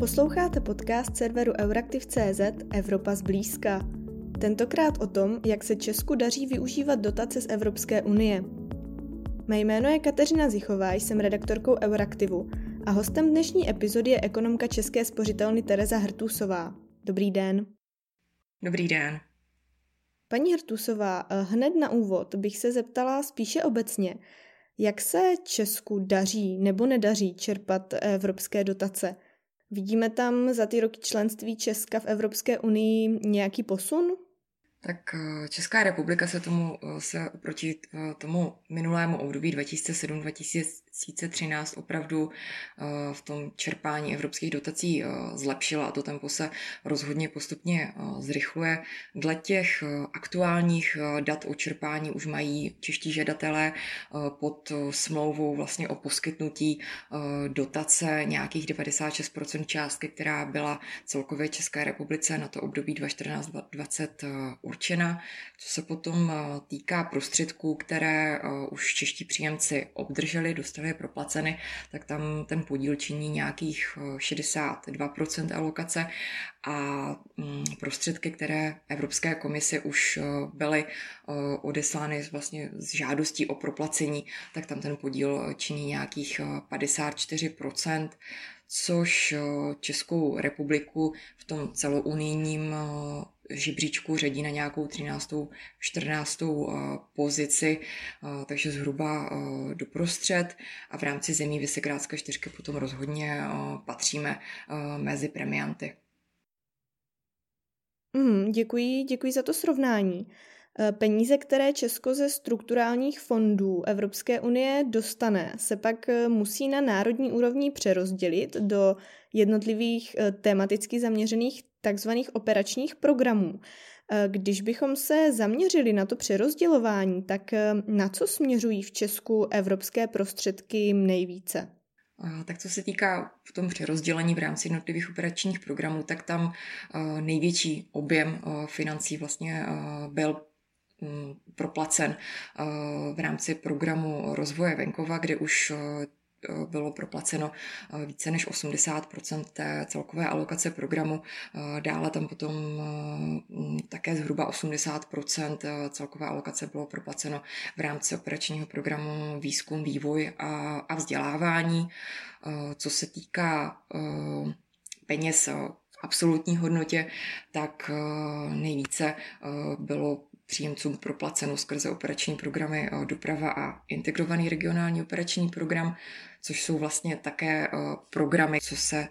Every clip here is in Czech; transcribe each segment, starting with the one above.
Posloucháte podcast serveru Euraktiv.cz Evropa zblízka. Tentokrát o tom, jak se Česku daří využívat dotace z Evropské unie. Mé jméno je Kateřina Zichová, jsem redaktorkou Euraktivu a hostem dnešní epizody je ekonomka České spořitelny Tereza Hrtusová. Dobrý den. Dobrý den. Paní Hrtusová, hned na úvod bych se zeptala spíše obecně, jak se Česku daří nebo nedaří čerpat evropské dotace – Vidíme tam za ty roky členství Česka v Evropské unii nějaký posun? Tak eh, Česká republika se tomu eh, se oproti eh, tomu minulému období 2007-2013 opravdu v tom čerpání evropských dotací zlepšila a to tempo se rozhodně postupně zrychluje. Dle těch aktuálních dat o čerpání už mají čeští žadatelé pod smlouvou vlastně o poskytnutí dotace nějakých 96% částky, která byla celkově České republice na to období 2014-2020 určena. Co se potom eh, týká prostředků, které eh, už čeští příjemci obdrželi, dostali je proplaceny, tak tam ten podíl činí nějakých 62% eh, alokace a mm, prostředky, které Evropské komisi už byly odeslány vlastně s žádostí o proplacení, tak tam ten podíl činí nějakých 54% což Českou republiku v tom celounijním žebříčku řadí na nějakou 13. 14. pozici, takže zhruba doprostřed a v rámci zemí Vysegrádské čtyřky potom rozhodně patříme mezi premianty. Mm, děkuji, děkuji za to srovnání. E, peníze, které Česko ze strukturálních fondů Evropské unie dostane, se pak e, musí na národní úrovni přerozdělit do jednotlivých e, tematicky zaměřených takzvaných operačních programů. Eh, když bychom se zaměřili na to přerozdělování, tak eh, na co směřují v Česku evropské prostředky nejvíce? Tak co se týká v tom přerozdělení v rámci jednotlivých operačních programů, tak tam eh, největší objem financí vlastně byl proplacen v rámci programu rozvoje venkova, kde už Eh, bylo proplaceno eh, více než 80% té celkové alokace programu. Eh, dále tam potom mm, také zhruba 80% celkové alokace bylo proplaceno v rámci operačního programu výzkum, vývoj a, a vzdělávání. Co se týká peněz absolutní hodnotě, tak nejvíce bylo příjemcům proplaceno skrze operační programy Doprava a integrovaný regionální operační program, což jsou vlastně také eh, programy, co se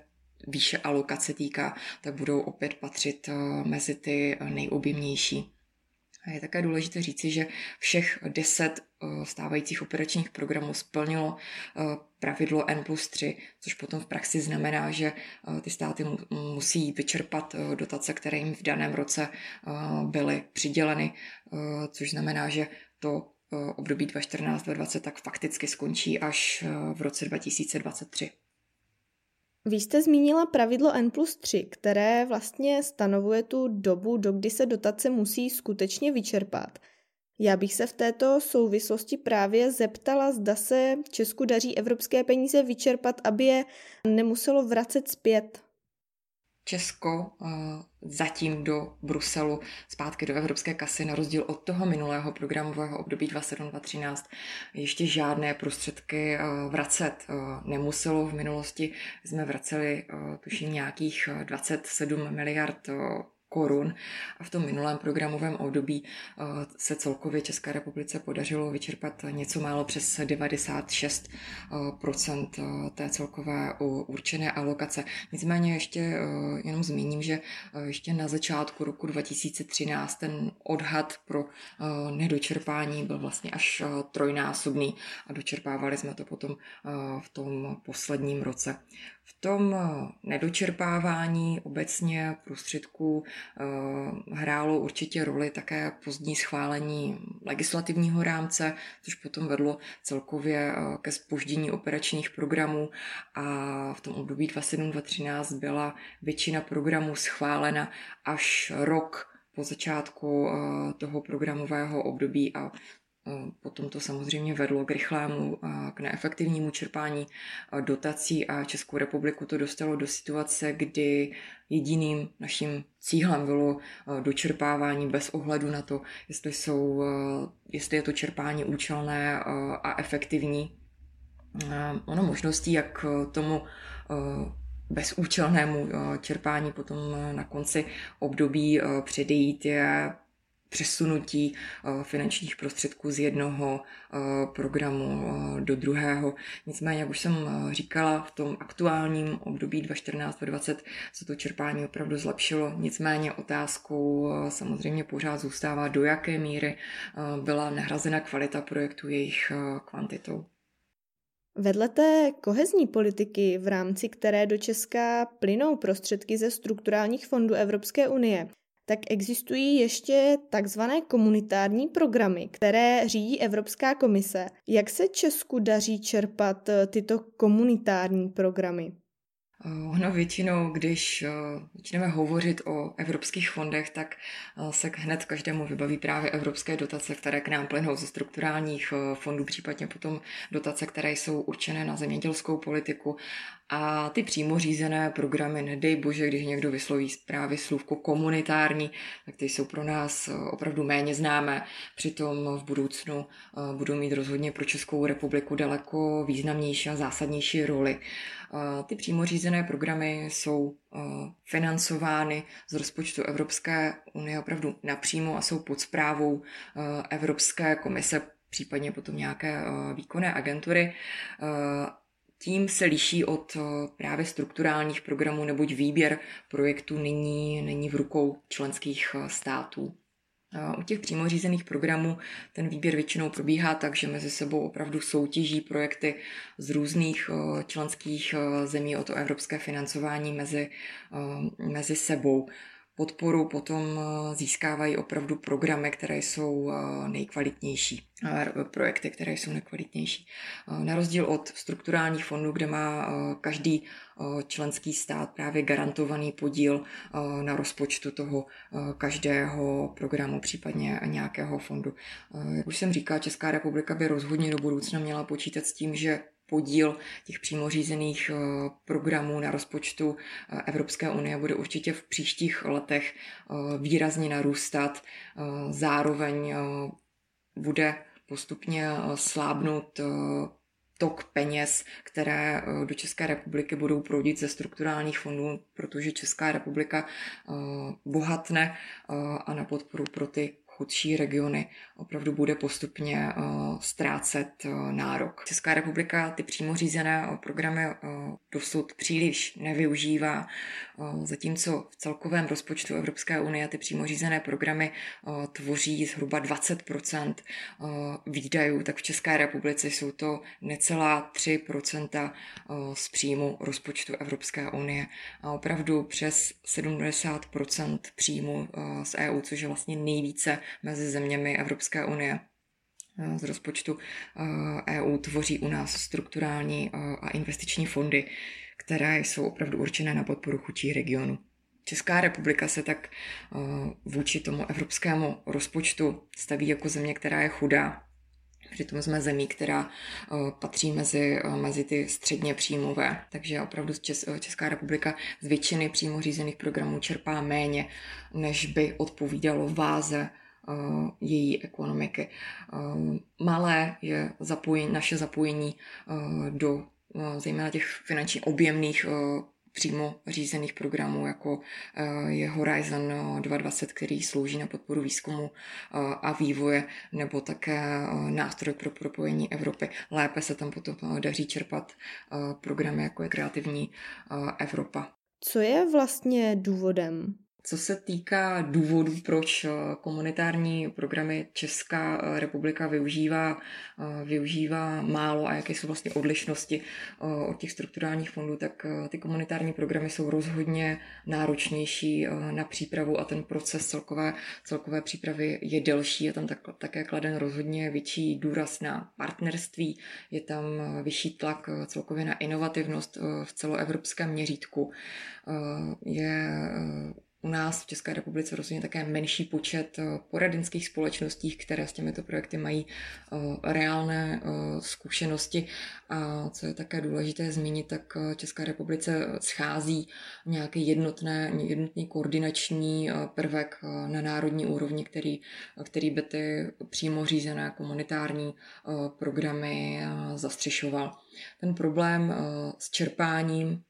výše alokace týká, tak budou opět patřit eh, mezi ty nejobjemnější. A je také důležité říci, že všech deset eh, stávajících operačních programů splnilo pravidlo N plus 3, což potom v praxi znamená, že ty státy musí vyčerpat dotace, které jim v daném roce byly přiděleny, což znamená, že to období 2014-2020 tak fakticky skončí až eh, v roce 2023. Vy jste zmínila pravidlo N plus 3, které vlastně stanovuje tu dobu, do kdy se dotace musí skutečně vyčerpat. Já bych se v této souvislosti právě zeptala, zda se Česku daří evropské peníze vyčerpat, aby je nemuselo vracet zpět. Česko uh, zatím do Bruselu, zpátky do evropské kasy, na rozdíl od toho minulého programového období 2007-2013, ještě žádné prostředky uh, vracet uh, nemuselo. V minulosti jsme vraceli, tuším, nějakých 27 miliard korun a v tom minulém programovém období eh, se celkově České republice podařilo vyčerpat něco málo přes 96 eh, eh, té celkové určené alokace. Nicméně ještě jenom zmíním, že ještě na začátku roku 2013 ten odhad pro nedočerpání byl vlastně až trojnásobný a dočerpávali jsme to potom v tom posledním roce. V tom eh, nedočerpávání obecně prostředků eh, hrálo určitě roli také pozdní schválení legislativního rámce, což potom vedlo celkově eh, ke spoždění operačních programů. A v tom období 2007-2013 byla většina programů schválena až rok po začátku toho programového období a Potom to samozřejmě vedlo k rychlému k neefektivnímu čerpání dotací a Českou republiku to dostalo do situace, kdy jediným naším cílem bylo dočerpávání bez ohledu na to, jestli, jsou, jestli je to čerpání účelné a efektivní. Ono možností, jak tomu bezúčelnému čerpání potom na konci období předejít je přesunutí eh, finančních prostředků z jednoho eh, programu eh, do druhého. Nicméně, jak už jsem říkala, v tom aktuálním období 2014-2020 se to čerpání opravdu zlepšilo. Nicméně otázkou samozřejmě pořád zůstává, do jaké míry byla nahrazena kvalita projektu jejich kvantitou. Vedle té kohezní politiky, v rámci které do Česka plynou prostředky ze strukturálních fondů Evropské unie, tak existují ještě takzvané komunitární programy, které řídí Evropská komise. Jak se Česku daří čerpat eh, tyto komunitární programy? Ono většinou, když eh, začneme hovořit o evropských fondech, tak eh, se hned každému vybaví právě evropské dotace, které k nám plynou ze strukturálních fondů, případně potom dotace, které jsou určené na zemědělskou politiku a ty přímo řízené programy, nedej bože, když někdo vysloví právě slůvko komunitární, tak ty jsou pro nás eh, opravdu méně známé. Přitom v budoucnu eh, budou mít rozhodně pro Českou republiku daleko významnější a zásadnější roli. Eh, ty přímo řízené programy jsou financovány z rozpočtu Evropské unie opravdu napřímo a jsou pod zprávou Evropské komise, případně potom nějaké výkonné agentury tím se liší od eh, právě strukturálních programů, neboť výběr projektů není, není v rukou členských eh, států. U těch přímo řízených programů ten výběr většinou probíhá tak, že mezi sebou opravdu soutěží projekty z různých eh, členských zemí o to evropské financování mezi, mezi sebou. Podporu potom získávají opravdu programy, které jsou nejkvalitnější projekty, které jsou nekvalitnější. Na rozdíl od strukturálních fondů, kde má každý členský stát právě garantovaný podíl na rozpočtu toho každého programu, případně nějakého fondu. Jak už jsem říkala, Česká republika by rozhodně do budoucna měla počítat s tím, že podíl těch přímo řízených programů na rozpočtu Evropské unie bude určitě v příštích letech výrazně narůstat. Zároveň bude postupně eh, slábnout eh, tok peněz, které eh, do České republiky budou proudit ze strukturálních fondů, protože Česká republika bohatne a na podporu pro ty chudší regiony opravdu bude postupně uh, ztrácet uh, nárok. Česká republika ty přímo řízené programy uh, dosud příliš nevyužívá, zatímco v celkovém rozpočtu Evropské unie ty přímo řízené programy tvoří zhruba 20 uh, výdajů, tak v České republice jsou to necelá 3 uh, z příjmu rozpočtu Evropské unie. A opravdu přes 70% příjmu z EU, což je vlastně nejvíce mezi zeměmi Evropské unie. Z rozpočtu EU tvoří u nás strukturální a investiční fondy, které jsou opravdu určené na podporu chutí regionu. Česká republika se tak vůči tomu evropskému rozpočtu staví jako země, která je chudá. Přitom jsme zemí, která patří mezi, mezi ty středně příjmové. Takže opravdu Česká republika z většiny přímo řízených programů čerpá méně, než by odpovídalo váze Eh, její ekonomiky. Eh, malé je zapojení, naše zapojení eh, do zejména těch finančně objemných přímo řízených programů, jako je Horizon 2020, který slouží na podporu výzkumu a vývoje, nebo také nástroj pro propojení Evropy. Lépe se tam potom daří čerpat programy, jako je Kreativní Evropa. Co je vlastně důvodem co se týká důvodů, proč eh, komunitární programy Česká eh, republika využívá, eh, využívá málo a jaké jsou vlastně odlišnosti od těch strukturálních fondů, tak ty komunitární programy jsou rozhodně náročnější na přípravu a ten proces celkové, celkové přípravy je delší. Je tam tak, také kladen rozhodně větší důraz na partnerství, je tam vyšší tlak celkově na inovativnost v celoevropském měřítku. Je u nás v České republice rozhodně také menší počet eh, poradenských společností, které s těmito projekty mají eh, reálné eh, zkušenosti. A co je také důležité zmínit, tak Česká republice schází nějaký jednotné, jednotný koordinační prvek na národní úrovni, který, který by ty přímo řízené komunitární programy zastřešoval. Ten problém s čerpáním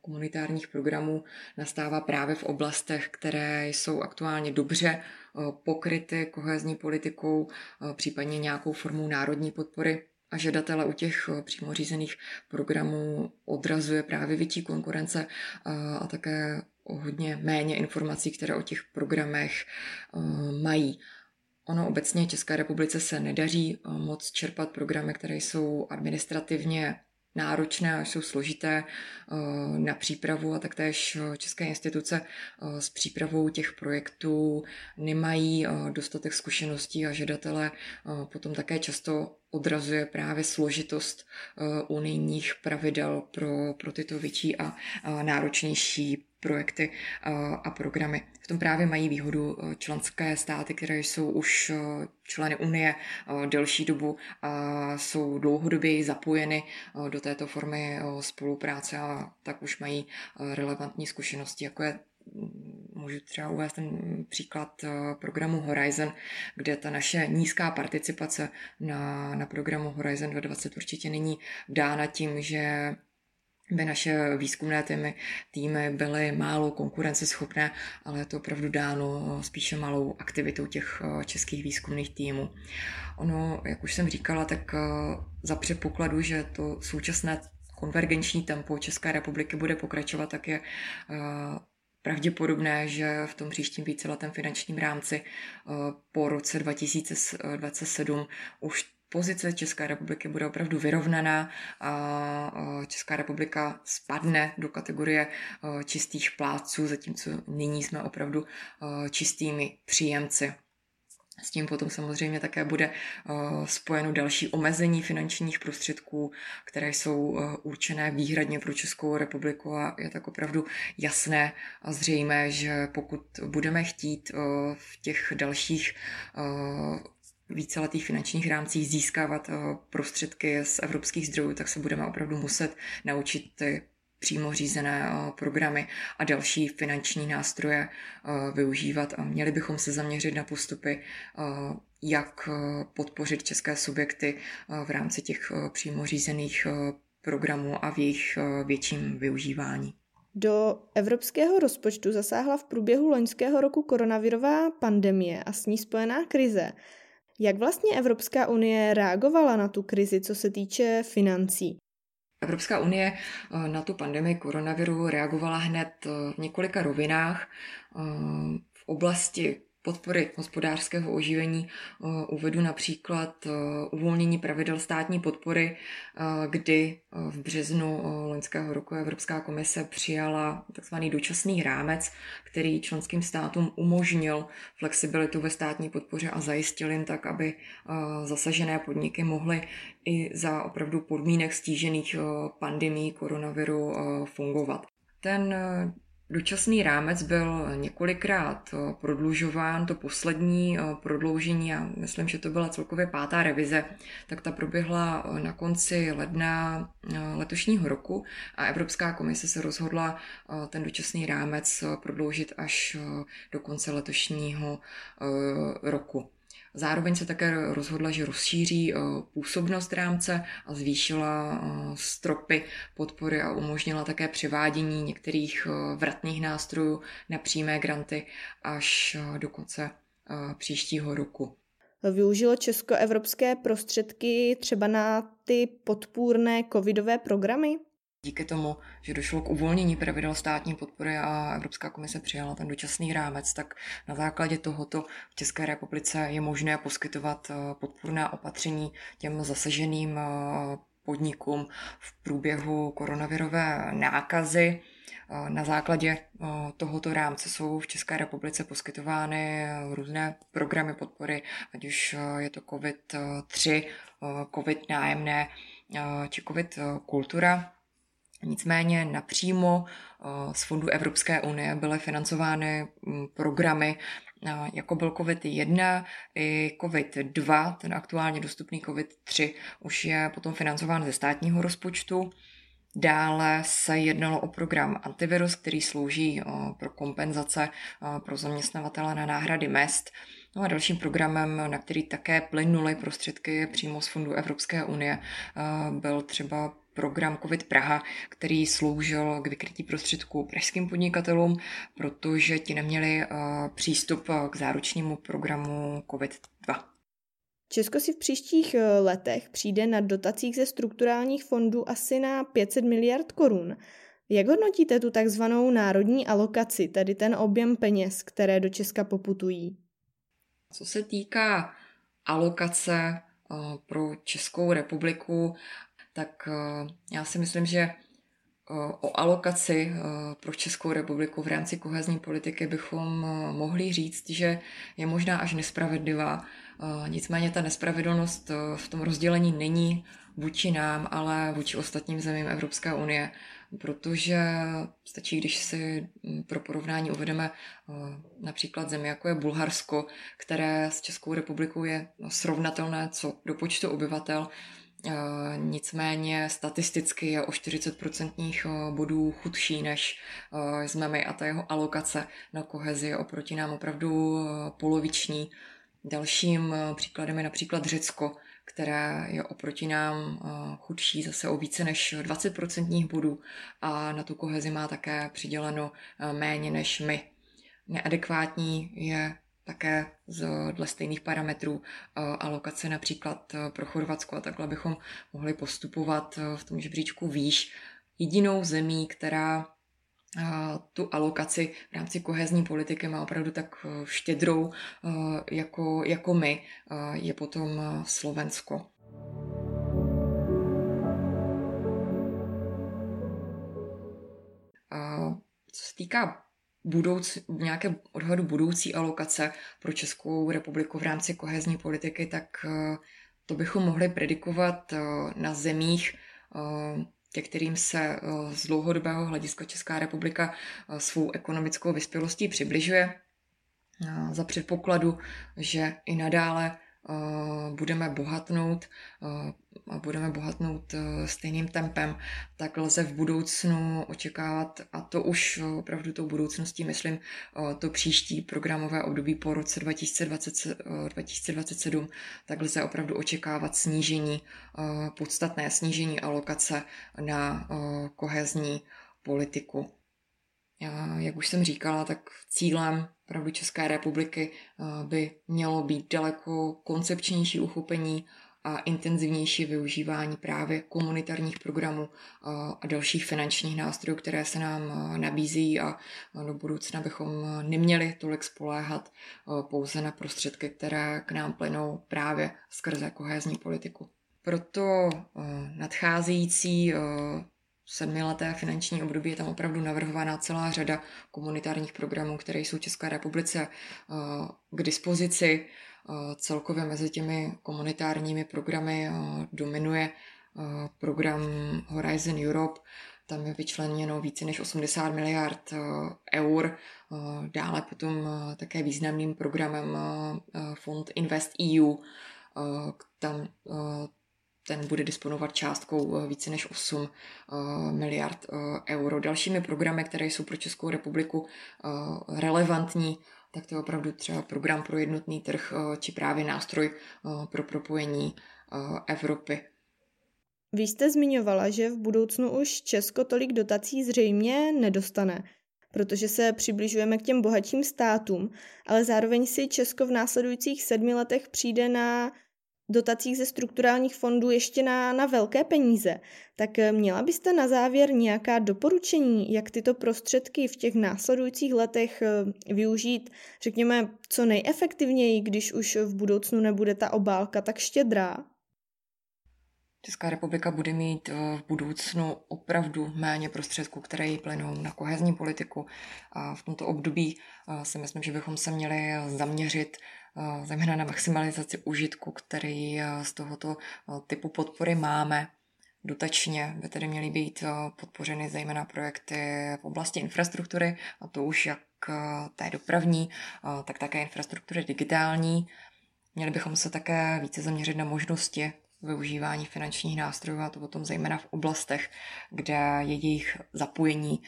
komunitárních programů nastává právě v oblastech, které jsou aktuálně dobře eh, pokryty kohezní politikou, eh, případně nějakou formou národní podpory a žadatele u těch eh, přímo řízených programů odrazuje právě větší konkurence a také hodně méně informací, které o těch programech mají. Ono obecně České republice se nedaří moc čerpat programy, které jsou administrativně náročné a jsou složité eh, na přípravu a taktéž eh, české instituce eh, s přípravou těch projektů nemají dostatek zkušeností a žadatele potom také často odrazuje právě složitost unijních pravidel pro, pro tyto větší a náročnější projekty a programy. V tom právě mají výhodu členské státy, které jsou už členy Unie delší dobu a jsou dlouhodobě zapojeny do této formy spolupráce a tak už mají relevantní zkušenosti, jako je můžu třeba uvést ten příklad programu Horizon, kde ta naše nízká participace na, na programu Horizon 2020 určitě není dána tím, že by naše výzkumné týmy, týmy byly málo konkurenceschopné, ale je to opravdu dáno spíše malou aktivitou těch eh, českých výzkumných týmů. Ono, jak už jsem říkala, tak eh, za předpokladu, že to současné konvergenční tempo České republiky bude pokračovat, tak je eh, pravděpodobné, že v tom příštím víceletém finančním rámci po roce 2027 už pozice České republiky bude opravdu vyrovnaná a Česká republika spadne do kategorie čistých plátců, zatímco nyní jsme opravdu čistými příjemci. S tím potom samozřejmě také bude spojeno další omezení finančních prostředků, které jsou určené výhradně pro Českou republiku a je tak opravdu jasné a zřejmé, že pokud budeme chtít v těch dalších víceletých finančních rámcích získávat eh, prostředky z evropských zdrojů, tak se budeme opravdu muset naučit ty přímo řízené eh, programy a další finanční nástroje eh, využívat a měli bychom se zaměřit na postupy, jak podpořit české subjekty v rámci těch přímo řízených programů a v jejich větším využívání. Do evropského rozpočtu zasáhla v průběhu loňského roku koronavirová pandemie a s ní spojená krize. Jak vlastně Evropská unie reagovala na tu krizi, co se týče financí? Evropská unie eh, na tu pandemii koronaviru reagovala hned eh, v několika rovinách. Eh, v oblasti podpory hospodářského oživení eh, uvedu například eh, uvolnění pravidel státní podpory, eh, kdy v březnu loňského roku Evropská komise přijala tzv. dočasný rámec, který členským státům umožnil flexibilitu ve státní podpoře a zajistil jim tak, aby zasažené podniky mohly i za opravdu podmínek stížených pandemí koronaviru fungovat. Ten Dočasný rámec byl několikrát eh, prodlužován, to poslední eh, prodloužení, a myslím, že to byla celkově pátá revize, tak ta proběhla eh, na konci ledna letošního roku a Evropská komise se rozhodla ten dočasný rámec prodloužit až do konce letošního roku. Zároveň se také rozhodla, že rozšíří eh, působnost rámce a zvýšila eh, stropy podpory a umožnila také převádění některých eh, vratných nástrojů na přímé granty až do konce příštího roku. Využilo Česko evropské prostředky třeba na ty podpůrné covidové programy? Díky tomu, že došlo k uvolnění pravidel státní podpory a Evropská komise přijala ten dočasný rámec, tak na základě tohoto v České republice je možné poskytovat eh, podpůrná opatření těm zasaženým eh, podnikům v průběhu koronavirové nákazy. Eh, na základě tohoto rámce jsou v České republice poskytovány různé programy podpory, ať už je to COVID-3, COVID nájemné či COVID kultura Nicméně napřímo z fondu Evropské unie byly financovány mm, programy jako byl COVID-1 i COVID-2, ten aktuálně dostupný COVID-3 už je potom financován ze státního rozpočtu. Dále se jednalo o program Antivirus, který slouží pro kompenzace pro zaměstnavatele na náhrady mest. No a dalším programem, na který také plynuly prostředky přímo z fondu Evropské unie, byl třeba program COVID Praha, který sloužil k vykrytí prostředků pražským podnikatelům, protože ti neměli přístup k záručnímu programu COVID-2. Česko si v příštích eh, letech přijde na dotacích ze strukturálních fondů asi na 500 miliard korun. Jak hodnotíte tu takzvanou národní alokaci, tedy ten objem peněz, které do Česka poputují? Co se týká alokace eh, pro Českou republiku, tak eh, já si myslím, že o alokaci pro Českou republiku v rámci kohezní politiky bychom mohli říct, že je možná až nespravedlivá, Nicméně ta nespravedlnost v tom rozdělení není vůči nám, ale vůči ostatním zemím Evropské unie, protože stačí, když si pro porovnání uvedeme například zemi, jako je Bulharsko, které s Českou republikou je srovnatelné co do počtu obyvatel, nicméně statisticky je o 40% bodů chudší než jsme my a ta jeho alokace na kohezi je oproti nám opravdu poloviční. Dalším eh, příkladem je například Řecko, které je oproti nám eh, chudší zase o více než 20% bodů a na tu kohezi má také přiděleno eh, méně než my. Neadekvátní je také z, dle stejných parametrů alokace například pro Chorvatsko a takhle bychom mohli postupovat v tom žebříčku výš. Jedinou zemí, která tu alokaci v rámci kohezní politiky má opravdu tak eh, štědrou eh, jako, jako my, eh, je potom Slovensko. Co se týká budoucí, nějaké odhadu budoucí alokace pro Českou republiku v rámci kohezní politiky, tak to bychom mohli predikovat na zemích ke kterým se eh, z dlouhodobého hlediska Česká republika eh, svou ekonomickou vyspělostí přibližuje. Eh, za předpokladu, že i nadále budeme bohatnout a budeme bohatnout stejným tempem, tak lze v budoucnu očekávat, a to už opravdu tou budoucností, myslím, to příští programové období po roce 2020, 2027, tak lze opravdu očekávat snížení, podstatné snížení alokace na kohezní politiku. Jak už jsem říkala, tak cílem pravdu České republiky by mělo být daleko koncepčnější uchopení a intenzivnější využívání právě komunitárních programů a dalších finančních nástrojů, které se nám nabízí a do budoucna bychom neměli tolik spoléhat pouze na prostředky, které k nám plynou právě skrze kohézní politiku. Proto nadcházející sedmileté finanční období je tam opravdu navrhovaná celá řada komunitárních programů, které jsou České republice k dispozici. Celkově mezi těmi komunitárními programy dominuje program Horizon Europe, tam je vyčleněno více než 80 miliard eur. Dále potom také významným programem fond Invest EU. Tam ten bude disponovat částkou více než 8 miliard euro. Dalšími programy, které jsou pro Českou republiku relevantní, tak to je opravdu třeba program pro jednotný trh eh, či právě nástroj eh, pro propojení eh, Evropy. Vy jste zmiňovala, že v budoucnu už Česko tolik dotací zřejmě nedostane, protože se přibližujeme k těm bohatším státům, ale zároveň si Česko v následujících sedmi letech přijde na dotacích ze strukturálních fondů ještě na, na velké peníze. Tak eh, měla byste na závěr nějaká doporučení, jak tyto prostředky v těch následujících letech eh, využít, řekněme, co nejefektivněji, když už v budoucnu nebude ta obálka tak štědrá? Česká republika bude mít eh, v budoucnu opravdu méně prostředků, které jí plynou na kohezní politiku. A v tomto období si myslím, že bychom se měli zaměřit zejména na maximalizaci užitku, který z tohoto typu podpory máme. dotačně by tedy měly být podpořeny zejména projekty v oblasti infrastruktury, a to už jak té dopravní, tak také infrastruktury digitální. Měli bychom se také více zaměřit na možnosti využívání finančních nástrojů a to potom zejména v oblastech, kde je jejich zapojení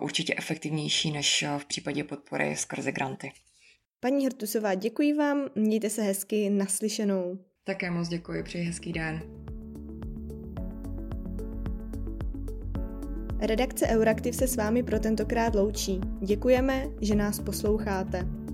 určitě efektivnější než v případě podpory skrze granty. Paní Hrtusová, děkuji vám, mějte se hezky, naslyšenou. Také moc děkuji, přeji hezký den. Redakce Euraktiv se s vámi pro tentokrát loučí. Děkujeme, že nás posloucháte.